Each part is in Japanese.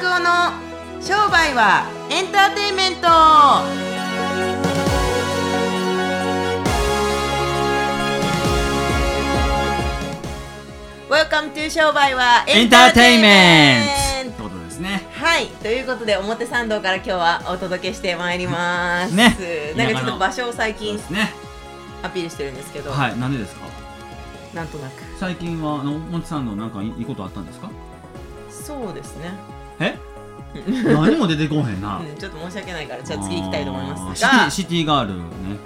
夫の商売はエンターテインメント。商売はエンターテイメンントですね。はい。ということで表参道から今日はお届けしてまいります。ね。なんかちょっと場所を最近ね。アピールしてるんですけど、はい。なんでですか？なんとなく。最近はあのモンチさんのなんかいいいことあったんですか？そうですねえ？何も出てこへんな。うん、ちょっと申し訳ないからじゃあ次行きたいと思いますが。シティガールね。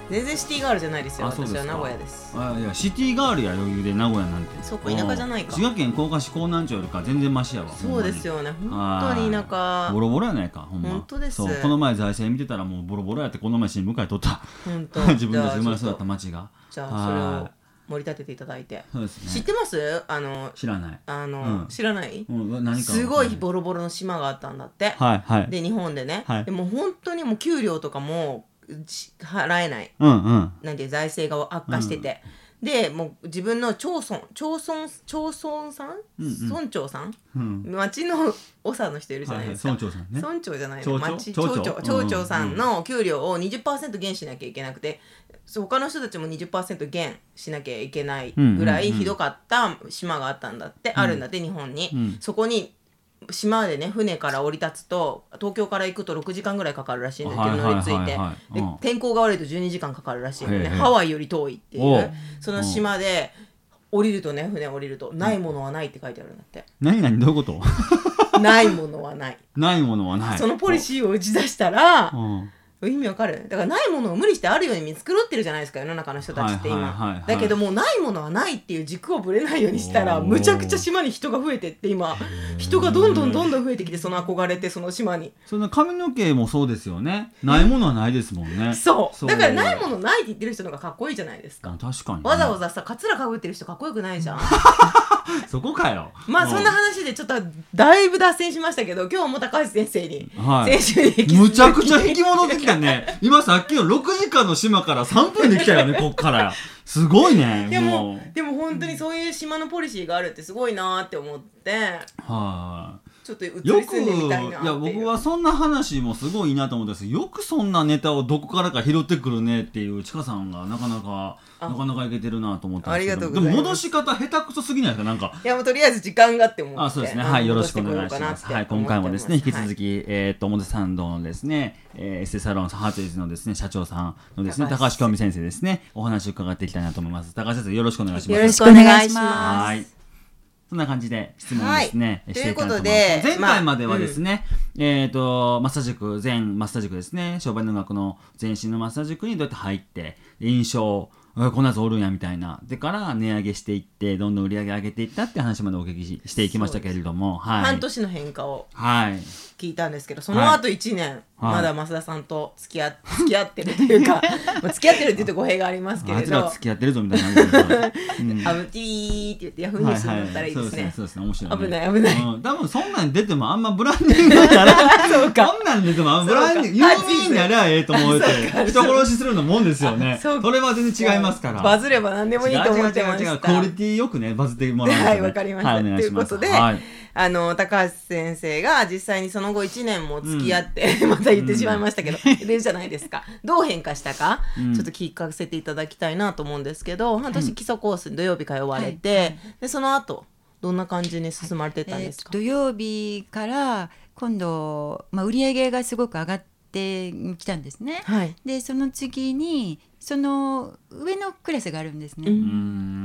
全然シティガールじゃないですよ私は名古屋です。あいやシティガールや余裕で名古屋なんて。そこ田舎じゃないか。うん滋賀県甲賀市江南町よりか全然マシやわそうですよよね。本当に田舎。ボロボロやないかほんま。本当です。そうこの前財政見てたらもうボロボロやってこの前新聞会取った。本当。自分たち生まれ育った町が。じゃあそれをは盛り立てていただいて。そうですね。知ってます？あの知らない。あの、うん。知らない？うん何かすごいボロボロの島があったんだって、はいはい。で日本でね、はい。でも本当にもう給料とかもし払えない。うんうん。なんていう財政が悪化してて、でもう自分の町村町村町村さん、うんうん。村長さん？うん。町の長の人いるじゃははいないいですか、村長さんね。村長じゃない町長？町町長？町長町長さんの給料を20%減しなきゃいけなくてそう他の人たちも20%減しなきゃいけないぐらいひどかった島があったんだって、あるんだって日本に、うん。そこに島でね船から降り立つと東京から行くと6時間ぐらいかかるらしいんだけど乗り継いで天候が悪いと12時間かかるらしい。のねハワイより遠いっていおう。うその島で降りるとね船降りると「ないものはない」って書いてあるんだって。何何？どういうこと「ないものはない」ないものはない。そのポリシーを打ち出したらうん意味わかる？だからないものを無理してあるように見繕ってるじゃないですか世の中の人たちってはいはいはいはい。今だけどもうないものはないっていう軸をぶれないようにしたらむちゃくちゃ島に人が増えてって今人がどんどんどんどん増えてきてその憧れてその島に。そんな髪の毛もそうですよね。ないものはないですもんね。そう。だからないものないって言ってる人の方がかっこいいじゃないですか。あ確かにね。わざわざさカツラかぶってる人かっこよくないじゃん そこかよ。まあそんな話でちょっとだいぶ脱線しましたけど今日も高橋先生にはい。先週にむちゃくちゃ引き戻ってきたね。今さっきの6時間の島から3分で来たよね こっからすごいねでももでも本当にそういう島のポリシーがあるってすごいなーって思って。うはいちょっと移りよく住んでみたいなって。いや僕はそんな話もすごいいいなと思ったんです。けどよくそんなネタをどこからか拾ってくるねっていうちかさんがなかなかあ。なかなかいけてるなと思ったんですけど。でも戻し方下手くそすぎないですか？なんか。いやもうとりあえず時間がって思ってあそうですね。はい、よろしくお願いします。はい、今回もですね、引き続はいき、えーっと、表参道のですね、えーエステサロンハートイズのですね、社長さんのですね、高橋京美先生ですね、お話を伺っていきたいなと思います。高橋先生、よろしくお願いします。よろしくお願いしはます。い。そんな感じで質問ですね。はい。と思いうことで前回まではですね、えーっと、マッサージ塾、全マッサージ塾ですね、商売の学の全身のマッサージ塾にどうやって入って、印象、えこんなやつおるんやみたいな。でから値上げしていって、どんどん売り上げ上げていったって話までお聞きししていきましたけれども、はい。半年の変化をはい。聞いたんですけどその後1年、はいまだ増田さんと付き合 付き合ってるというか まあ付き合ってるって言うと語弊がありますけあいれどつら付き合ってるぞみたいな感じで。う んあぶティーって言ってヤフーニュースに載ったらいいですね、そうですね、そうですね、面白い、ね。危ない危ないうん、多分そんなん出てもあんまブランディングにならない。そうかそんなん出てもあんまブランディング、有名になりゃええと思うて人殺しするのもんですよね。それは全然違いますから。バズれば何でもいいと思ってました。違う違う違う違う。クオリティよくね、バズってもらう、ね。はいわかりました。はい。ということではい。あの高橋先生が実際にその後1年も付き合って、また言ってしまいましたけど、いるじゃないですか。どう変化したか、うん。ちょっと聞かせていただきたいなと思うんですけど半年基礎コースに土曜日通われて、でその後どんな感じに進まれてったんえーですか、土曜日から今度、まあ、売り上げがすごく上がってきたんですね。はい、でその次にその上のクラスがあるんですね。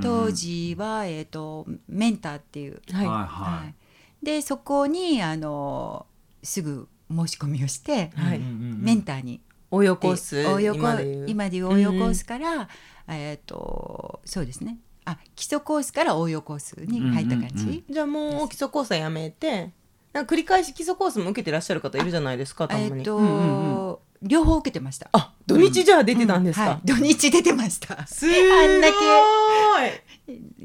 当。時は、えー、とメンターっていう、はい。はいはい。でそこにあのすぐ申し込みをして、はい。メンターに。応用コース応用コ今でいう応用コースから、えっ、とそうですね。あ基礎コースから応用コースに入った感じ、うんうん。うんじ。ゃあもう基礎コースはやめてなんか繰り返し基礎コースも受けてらっしゃる方いるじゃないですかたまに、えっ、と、うんうん両方受けてました。あ土日じゃあ出てたんですか、はい、土日出てました。すごい。あんだ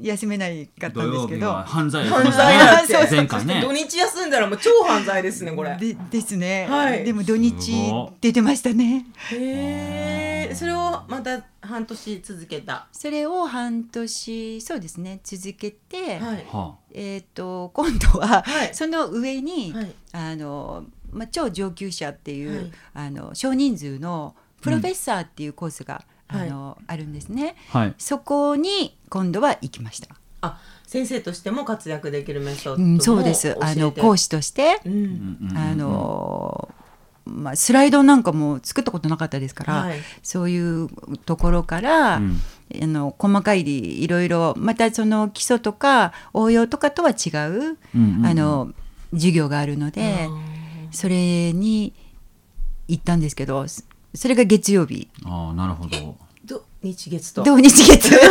休めないかった土んですけど。曜日は。犯罪犯や罪だってね。前回ね。土。日休んだらもう超犯罪ですねこれ。へ でですね、はい。でも土日出てましたね。えでそれをまた半年続けた？それを半年そうですね。続けて、はい。はえっ、と今度は、はい。その上に、はい。あのまあ、超上級者っていう、はい。あの少人数のプロフェッサーっていうコースが、うん。あのあるんですね。あはい。そこに今度は行きました。あ先生としても活躍できるメソッドうん、もそうです。あの講師、師として、うん。うんうんうん。あのまあ、スライドなんかも作ったことなかったですから、はい。そういうところから、うん。あの細かいいろいろまたその基礎とか応用とかとは違う、うんうんうん。あの授業があるので、それに行ったんですけどそそれが月曜日。ああなるほど。土日月と。土日月。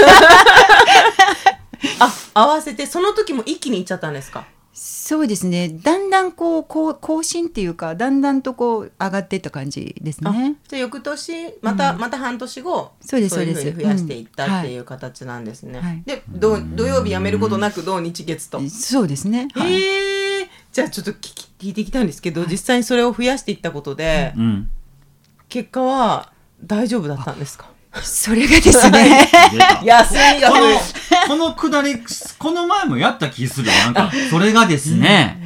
あ合わせてその時も一気に行っちゃったんですか？そうですね。だんだんこうこう更新っていうかだんだんとこう上がっていった感じですあね。じゃあ翌年また、また半年後そうですそうです。うに増やしていったうんっていう形なんですね、はい。で土土曜日やめることなく土日月と、そうですね。はい。へえじゃあちょっと聞き聞いていきたいんですけど、実際にそれを増やしていったことで、うん結果は大丈夫だったんですか？それがですね。出た。休みがこのこのくだりこの前もやった気するなんかそれがですね。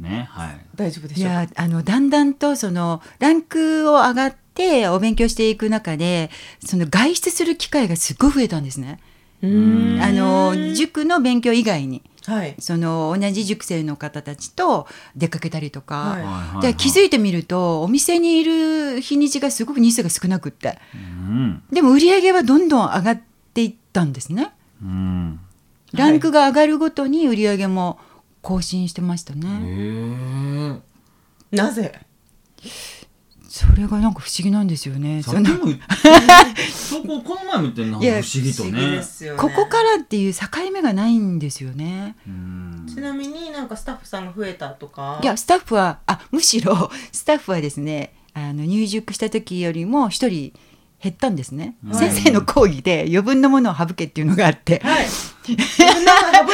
ねはい。大丈夫でいしょうか？やあのだんだんとそのランクを上がってお勉強していく中でその外出する機会がすごい増えたんですね。うーん。あの塾の勉強以外にはい。その同じ塾生の方たちと出かけたりとか、はい。で気づいてみるとお店にいる日にちがすごく日数が少なくって。うん。でも売り上げはどんどん上がっていったんですね。うん。ランクが上がるごとに売り上げも更新してましたね。なぜ？それがなんか不思議なんですよね。そここの前も言ってるなんか不思議とね。ね。ここからっていう境目がないんですよね。うん。ちなみになんかスタッフさんが増えたとか？いやスタッフはあむしろスタッフはですねあの入塾した時よりも一人減ったんですね、はい。先生の講義で余分なものを省けっていうのがあって、はい。省い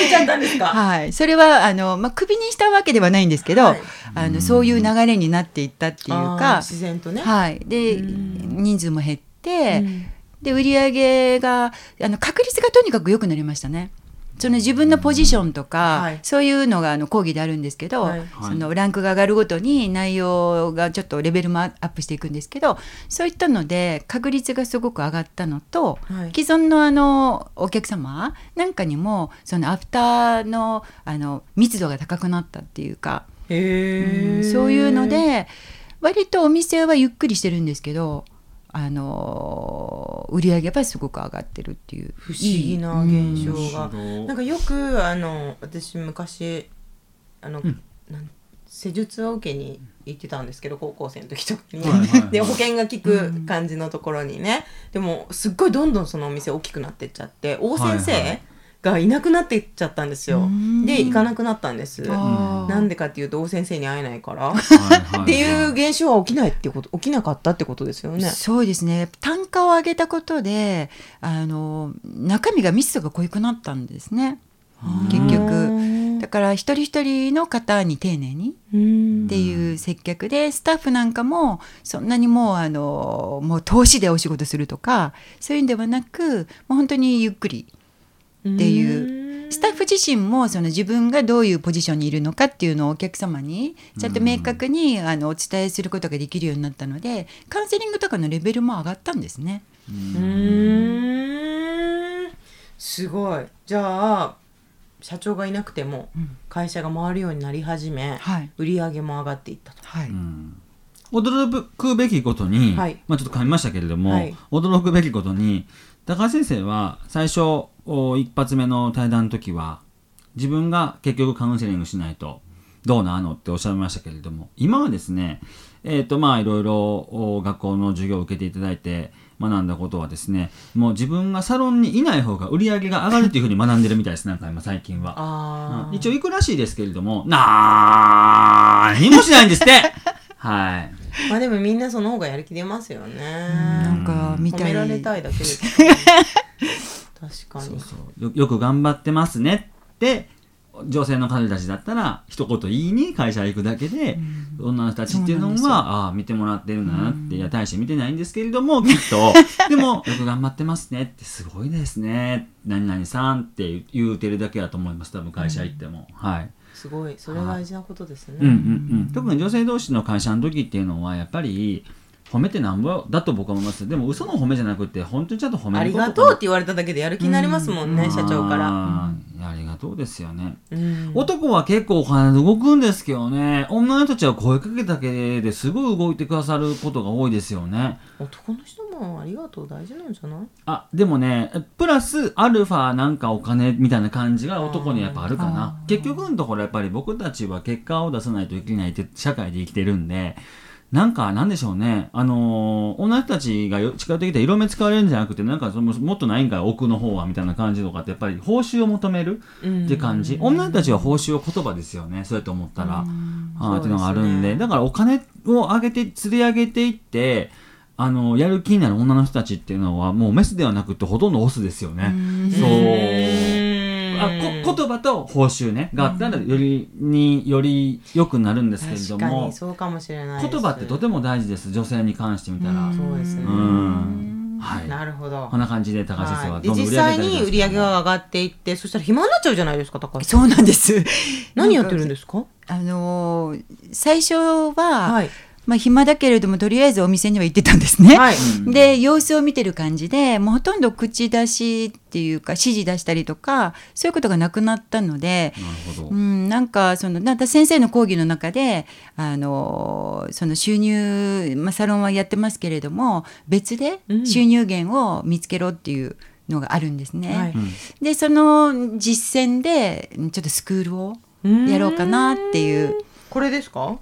ちゃったんですか？はい、それはあの、まあ、クビにしたわけではないんですけど、はい。あのそういう流れになっていったっていうか、自然とね。はい、でうん。人数も減って、うん。で売り上げがあの確率がとにかく良くなりましたね。その自分のポジションとか、はい。そういうのがあの講義であるんですけど、はい。そのランクが上がるごとに内容がちょっとレベルもアップしていくんですけどそういったので確率がすごく上がったのと、はい。既存のあのお客様なんかにもそのアフターのあの密度が高くなったっていうか、へえそういうので割とお店はゆっくりしてるんですけどあの売り上げはすごく上がってるっていう不思議な現象が。面白いなんかよくあの私昔あの、なん施術を受けに行ってたんですけど高校生の時とかに、はいはいはい。で保険が効く感じのところにね、でもすっごいどんどんそのお店大きくなってっちゃって大先はい。は生いがいなくなってっちゃったんですよ、うん。で行かなくなったんです。なんでかっていうと大先生に会えないから。っていう現象は起きないっていうこと起きなかったってことですよね。そうですね。単価を上げたことであの中身が密度が濃くなったんですね。結局。だから一人一人の方に丁寧にうん。っていう接客でスタッフなんかもそんなにもうあのもう投資でお仕事するとかそういうんではなくもう本当にゆっくりっていう。スタッフ自身もその自分がどういうポジションにいるのかっていうのをお客様にちゃんと明確にあのお伝えすることができるようになったのでカウンセリングとかのレベルも上がったんですね。うーん。すごい。じゃあ社長がいなくてもうん。会社が回るようになり始め、はい。売り上げも上がっていったと。はい、うん。驚くべきことに、はい。まあ、ちょっと噛みましたけれども、はい。驚くべきことに高橋先生は最初お一発目の対談の時は自分が結局カウンセリングしないとどうなのっておっしゃいましたけれども今はですねえっ、とまあいろいろお学校の授業を受けていただいて学んだことはですねもう自分がサロンにいない方が売り上げが上がるっていうふうに学んでるみたいですなんか今最近は。あうん一応行くらしいですけれども、なーにもしないんですって はい。まあでもみんなその方がやる気出ますよね。なんか見たい褒められたいだけですね。確かに。そうそう。よよく頑張ってますねって女性の彼女たちだったら一言言いに会社行くだけで、女の人たちっていうのそうなんですよ。はああ見てもらってるんだなって、いや大して見てないんですけれどもきっと でもよく頑張ってますねってすごいですね何々さんって言うてるだけだと思います多分会社行っても、はい。すごい。それ大事なことですね、うんうん。うん、特に女性同士の会社の時っていうのはやっぱり褒めてなんぼだと僕は思います。でも嘘の褒めじゃなくて本当にちゃんと褒めあることりがとうって言われただけでやる気になりますもんね、社長から、あーありがとうですよね、うん。男は結構お金で動くんですけどね。女の人たちは声かけただけですぐ動いてくださることが多いですよね。男の人もありがとう大事なんじゃない？あでもねプラスアルファなんかお金みたいな感じが男にはやっぱあるかな。結局のところやっぱり僕たちは結果を出さないといけないって社会で生きてるんでなんかなんでしょうね。あのー女たちがよ近寄ってきて色目使われるんじゃなくてなんかそのもっとないんか奥の方はみたいな感じとかってやっぱり報酬を求めるって感じ。女たちは報酬は言葉ですよね。そうやって思ったら。あーっていうのがあるんで。だからお金を上げて釣り上げていってあのやる気になる女の人たちっていうのはもうメスではなくてほとんどオスですよね。そうあこ言葉と報酬ねがあったらよりにより良くなるんですけれど確かもにそうかもしれない言葉ってとても大事です女性に関してみたら。そうですね。うん。はい。なるほど。こんな感じで高橋先生は。はい。実際に売り上げがが上がっていってそしたら暇になっちゃうじゃないですか高橋さん。そうなんです。何やってるんですかあのー最初は、はいまあ暇だけれどもとりあえずお店には行ってたんですね。はい。で様子を見てる感じでもうほとんど口出しっていうか指示出したりとかそういうことがなくなったので、なるほど、うん、なんかそのなんか先生の講義の中であのその収入、まあ、サロンはやってますけれども別でうん。収入源を見つけろっていうのがあるんですね。はい。でその実践でちょっとスクールをやろうかなっていう。これですか？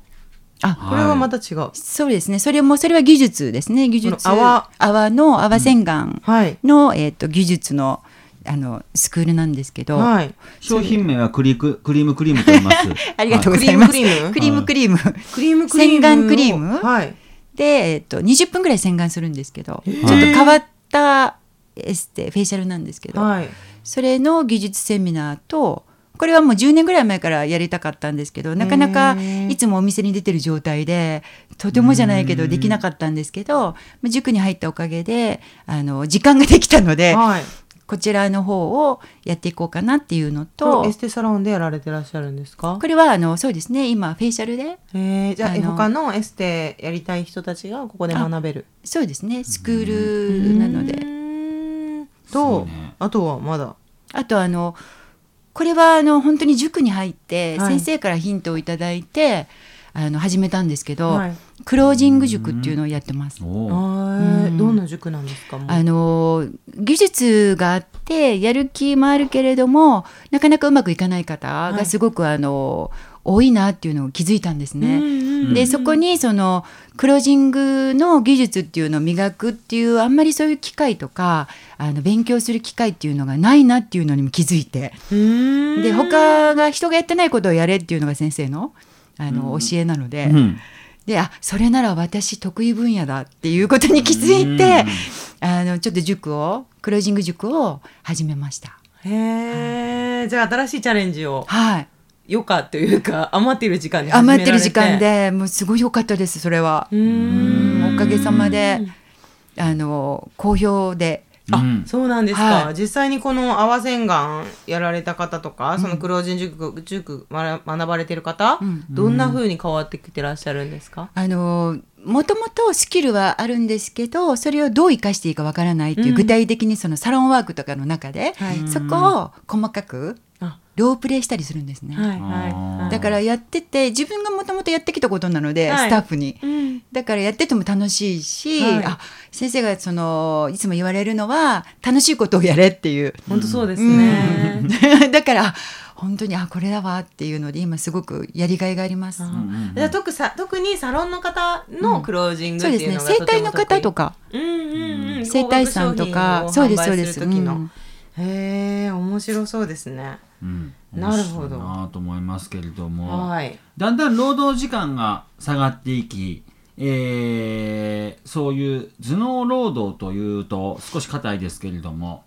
あこれはまた違う。そうですね。それもそれは技術ですね。技術泡。泡の泡洗顔はい。の、えっ、と技術のあのスクールなんですけど、はい。商品名はクリククリームクリームと言います。ありがとうございます。クリームクリーム？クリーム。クリーム。クリーム。洗顔クリーム。はいで、えっと20分ぐらい洗顔するんですけど、ー。ちょっと変わったエステフェイシャルなんですけど、はい。それの技術セミナーとこれはもう10年ぐらい前からやりたかったんですけどなかなかいつもお店に出てる状態でとてもじゃないけどできなかったんですけどまあ塾に入ったおかげであの時間ができたのではい。こちらの方をやっていこうかなっていうのととエステサロンでやられてらっしゃるんですか？これはあのそうですね今フェイシャルでえー、じゃああの他のエステやりたい人たちがここで学べる？そうですねスクールなので。と、あとはまだ？あとあのこれはあの本当に塾に入ってはい。先生からヒントをいただいて、あの始めたんですけど、はい。クロージング塾っていうのをやってます。うん。どんな塾なんですか？あの技術があってやる気もあるけれどもなかなかうまくいかない方はい。がすごくあの多いなっていうのを気づいたんですね。うんうんうんでそこにそのクロージングの技術っていうのを磨くっていうあんまりそういう機会とかあの勉強する機会っていうのがないなっていうのにも気づいてで他が人がやってないことをやれっていうのが先生のあの教えなので。うんであそれなら私得意分野だっていうことに気づいてあのちょっと塾をクロージング塾を始めました。へえじゃあ新しいチャレンジをはい余暇というか余っている時間で始められ余ってる時間でもうすごい良かったですそれは。うーん。おかげさまであの好評で。あ、うん。そうなんですか、はい。実際にこの泡洗顔やられた方とか、そのクロージング塾塾学学ばれてる方、うん。どんな風に変わってきてらっしゃるんですか、あのもともとスキルはあるんですけどそれをどう生かしていいかわからないっていう、うん。具体的にそのサロンワークとかの中で、はい。そこを細かくあロープレイしたりするんですね。はいはいだからやってて自分がもともとやってきたことなので、はい。スタッフに。うん。だからやってても楽しいし、はい。あ先生がそのいつも言われるのは楽しいことをやれっていう、本当そうですね、うん。だから本当にあこれだわっていうので今すごくやりがいがあります。あうんうんじゃあ特さ特にサロンの方のクロージングそうですねっていうのが整体の方とか、かうんうんうん、整体さんとか。そうですそうです。うん。へえ面白そうですねうん。なるほど。なと思いますけれども、はい。だんだん労働時間が下がっていき、えーそういう頭脳労働というと少し硬いですけれども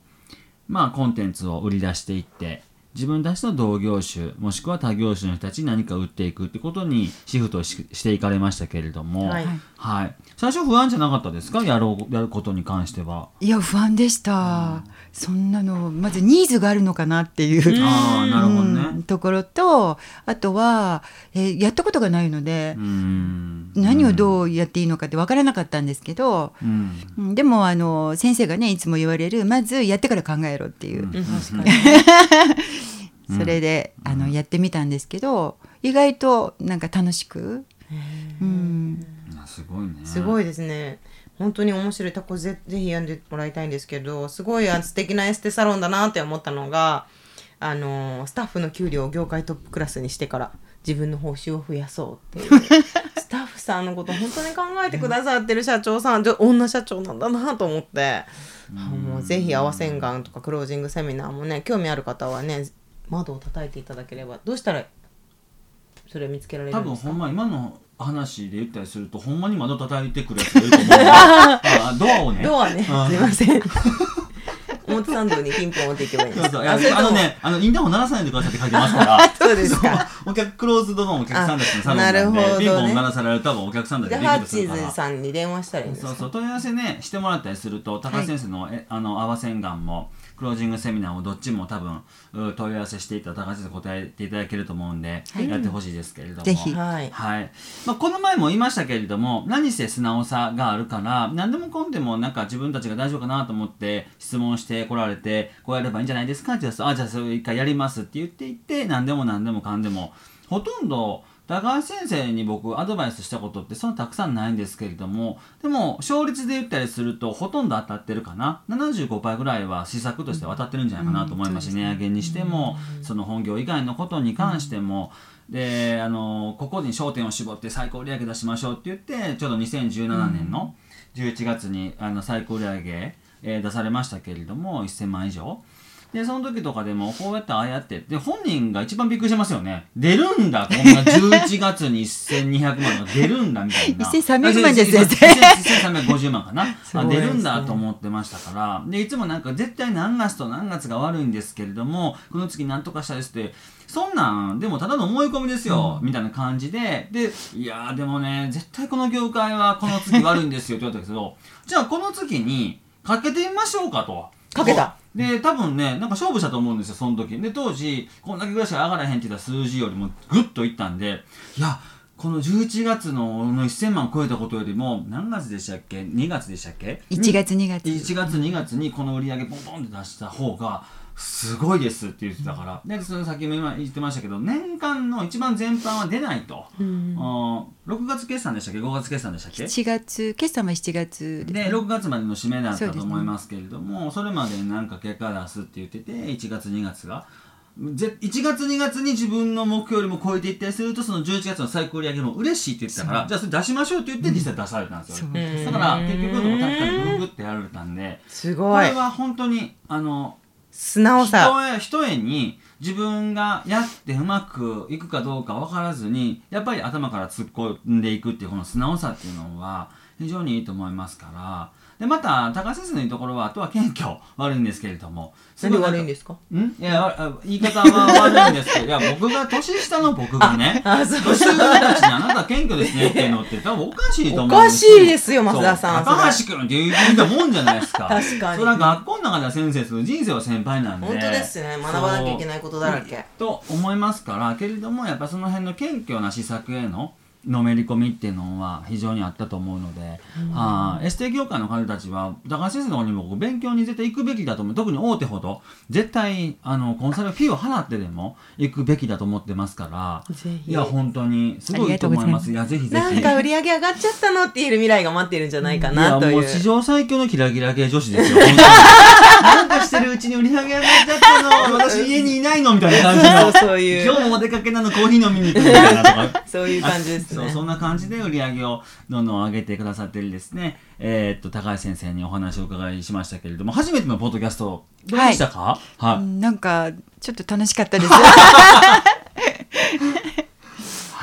まあコンテンツを売り出していって自分たちの同業種もしくは他業種の人たちに何か売っていくってことにシフトししていかれましたけれども、はい。はい。最初不安じゃなかったですか？やろうやることに関しては。いや不安でした、そんなのまずニーズがあるのかなっていう、ああなるほどね。うんところとあとは、えーやったことがないのでう、ん。何をどうやっていいのかって分からなかったんですけど、うん。うんでもあの先生がねいつも言われるまずやってから考えろっていう、うん。確かに それで、あのやってみたんですけど意外となんか楽しく、うん、あすごいね。すごいですね。本当に面白い。タコぜぜひ読んでもらいたいんですけどすごいあ 素敵なエステサロンだなって思ったのがあのスタッフの給料を業界トップクラスにしてから自分の報酬を増やそうっていう。スタッフさんのこと本当に考えてくださってる社長さんで女社長なんだなと思って。あもうぜひ泡洗顔とかクロージングセミナーもね興味ある方はね窓を叩いていただければどうしたらそれ見つけられる多んですか？分ほんま今の話で言ったりするとほんまに窓叩いてくるやつがいると思う。あドアをね。ドアね、すいあません。表参道にピンポンっていけばいいんで。そうそう。いやあそれともあのねあのインターホン鳴らさないでくださいって書いてますから。そうですか。お客クローズドのお客さんたちのサロンなんであなるほどね。ピンポン鳴らされると多分お客さんたちで、がビクハッチッとするから。ーズさんに電話したらいいんですか？そうそう。問い合わせねしてもらったりすると高橋先生の,、えあの泡洗顔もクロージングセミナーもどっちも多分う問い合わせしていったら高橋先生答えていただけると思うんで、やってほしいですけれども。ぜひ。はい。はい。まあ、この前も言いましたけれども何せ素直さがあるから何でもこんでもなんか自分たちが大丈夫かなと思って質問してこられてこうやればいいんじゃないですかって言うとあじゃあそれ一回やりますって言っていって何でも何でもかんでもほとんど高橋先生に僕アドバイスしたことってそんなたくさんないんですけれどもでも勝率で言ったりするとほとんど当たってるかな？75%ぐらいは施策としては当たってるんじゃないかなと思いますし、値上げにしてもその本業以外のことに関しても、であのここに焦点を絞って最高売上出しましょうって言ってちょうど2017年の11月にあの最高売上、えー出されましたけれども1000万以上。でその時とかでもこうやってああやってで本人が一番びっくりしてますよね。出るんだこんな11月に1200万が出るんだみたいな。1300万ですよよ1350万かな。あ出るんだと思ってましたから。でいつもなんか絶対何月と何月が悪いんですけれどもこの月何とかしたですってそんなんでもただの思い込みですよ、みたいな感じで。でいやーでもね絶対この業界はこの月悪いんですよって言われたけどじゃあこの月にかけてみましょうかと。かけたで多分ねなんか勝負したと思うんですよその時。で当時こんだけぐらいしか上がらへんって言った数字よりもグッといったんでいやこの11月のの1000万超えたことよりも何月でしたっけ？2月でしたっけ？1月2月。1月2月にこの売り上げポンポンって出した方がすごいですって言ってたから、でその先も今言ってましたけど年間の一番全般は出ないと、あー6月決算でしたっけ？5月決算でしたっけ？7月決算は7月で6月までの締めだったと思いますけれどもそ,、れまでになんか結果出すって言ってて1月2月が。ぜ1月2月に自分の目標よりも超えていったりするとその11月の最高売上げも嬉しいって言ってたからじゃあそれ出しましょうって言って実際出されたんですよ、だから結局の確かにググってやられたんですこごい。れ。は本当にあの素直さ。人へ人へに自分がやってうまくいくかどうか分からずにやっぱり頭から突っ込んでいくっていうこの素直さっていうのは非常にいいと思いますからでまた高橋先生のいいところはあとは謙虚悪いんですけれども。何でご悪いんですか？ん？いやあ言い方は悪いんですけどいや 僕が年下の僕がね年上たちにあなた謙虚ですねっていうのって多分おかしいと思うんおかしいですよ増田さんそう高橋君って言ったもんじゃないですか。確かに。それは学校の中では先生ですけど人生は先輩なんで。本当ですね。学ばなきゃいけないことだらけ。と思いますからけれどもやっぱその辺の謙虚な施策へののめり込みっていうのは非常にあったと思うので、あーエステ業界の方たちは高橋先生の方にも僕勉強に絶対行くべきだと思う。特に大手ほど絶対あのコンサルフィーを払ってでも行くべきだと思ってますから。いや本当にすごいいいと思います。いやぜひぜひ。なんか売り上げ上がっちゃったのって言える未来が待っているんじゃないかなという。やもう史上最強のキラキラ系女子ですよ。なんかしてるうちに売り上げ上がっちゃったの、私家にいないのみたいな感じの。そうそういう。今日もお出かけなのコーヒー飲みに行くみたいなとか。そういう感じですね。そうそんな感じで売り上げをどんどん上げてくださってるですね、えーっと高橋先生にお話をお伺いしましたけれども初めてのポッドキャストどうでしたか？はい、うんなんかちょっと楽しかったです。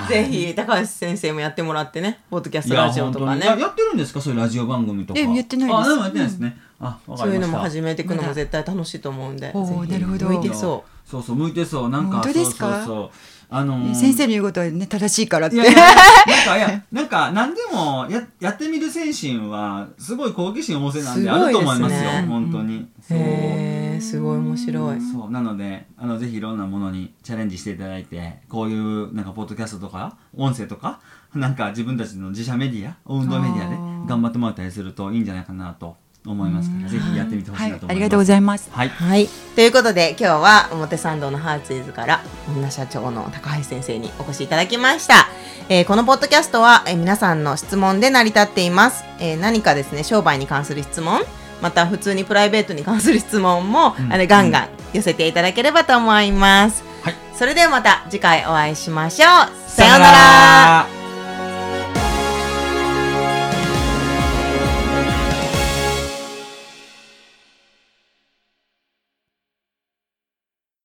ぜひ高橋先生もやってもらってねポッドキャストラジオとかね。ややってるんですか？そういうラジオ番組とか。えやってないです。あでもやってないですね、あわかそういうのも始めていくのも絶対楽しいと思うんでぜおなるほど。向いてそそうそう向いてそう。なんか本当ですか？そうそうそうあのー先生の言うことはね正しいからって。いやいやなんかいや なんか何でもややってみる精神はすごい好奇心旺盛なんですあると思いますよ本当に、うそうへえすごい面白い。そう。なのであのぜひいろんなものにチャレンジしていただいてこういうなんかポッドキャストとか音声とかなんか自分たちの自社メディア運動メディアで頑張ってもらったりするといいんじゃないかなと思いますからぜひやってみてほしいなと思います、はい。ありがとうございます。はい。はい。ということで今日は表参道のハーツイズから女社長の高橋先生にお越しいただきました、えーこのポッドキャストは、えー皆さんの質問で成り立っています、えー何かですね商売に関する質問また普通にプライベートに関する質問も、うん。あれガンガン寄せていただければと思います、はい。それではまた次回お会いしましょう。さようなら